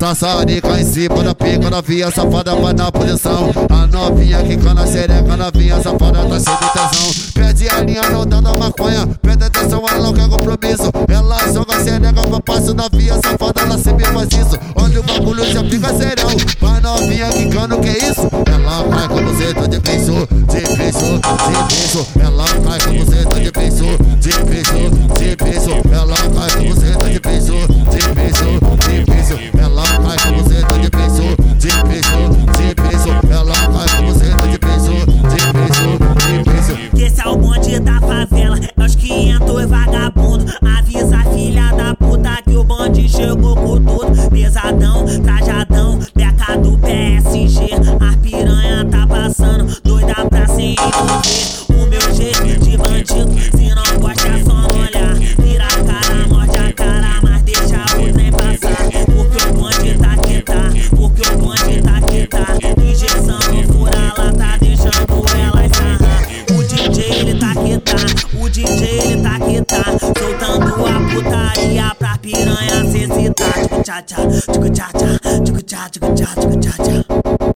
Taçarica em cima da pica, novinha safada vai na posição. A novinha que cana xereca, novinha safada tá sem tesão. Pede a linha, não dá da maconha. Pede atenção, ela não quer compromisso. Ela joga xereca com passo novinha safada, ela sempre faz isso. Olha o bagulho já fica serão. Vai novinha que cana, que isso? Ela cai com você, tá de penso, de penso, de penso. Ela cai com você, tá de penso, de penso, de penso. Ela cai com você, tá de de bonde da favela, é os 500 vagabundo. Avisa a filha da puta que o bonde chegou com tudo. Pesadão, trajadão, beca do PSG. A piranha tá passando, doida pra se envolver. O meu jeito de bandido, cha cha, chugga cha cha, chugga cha chugga cha chugga cha cha.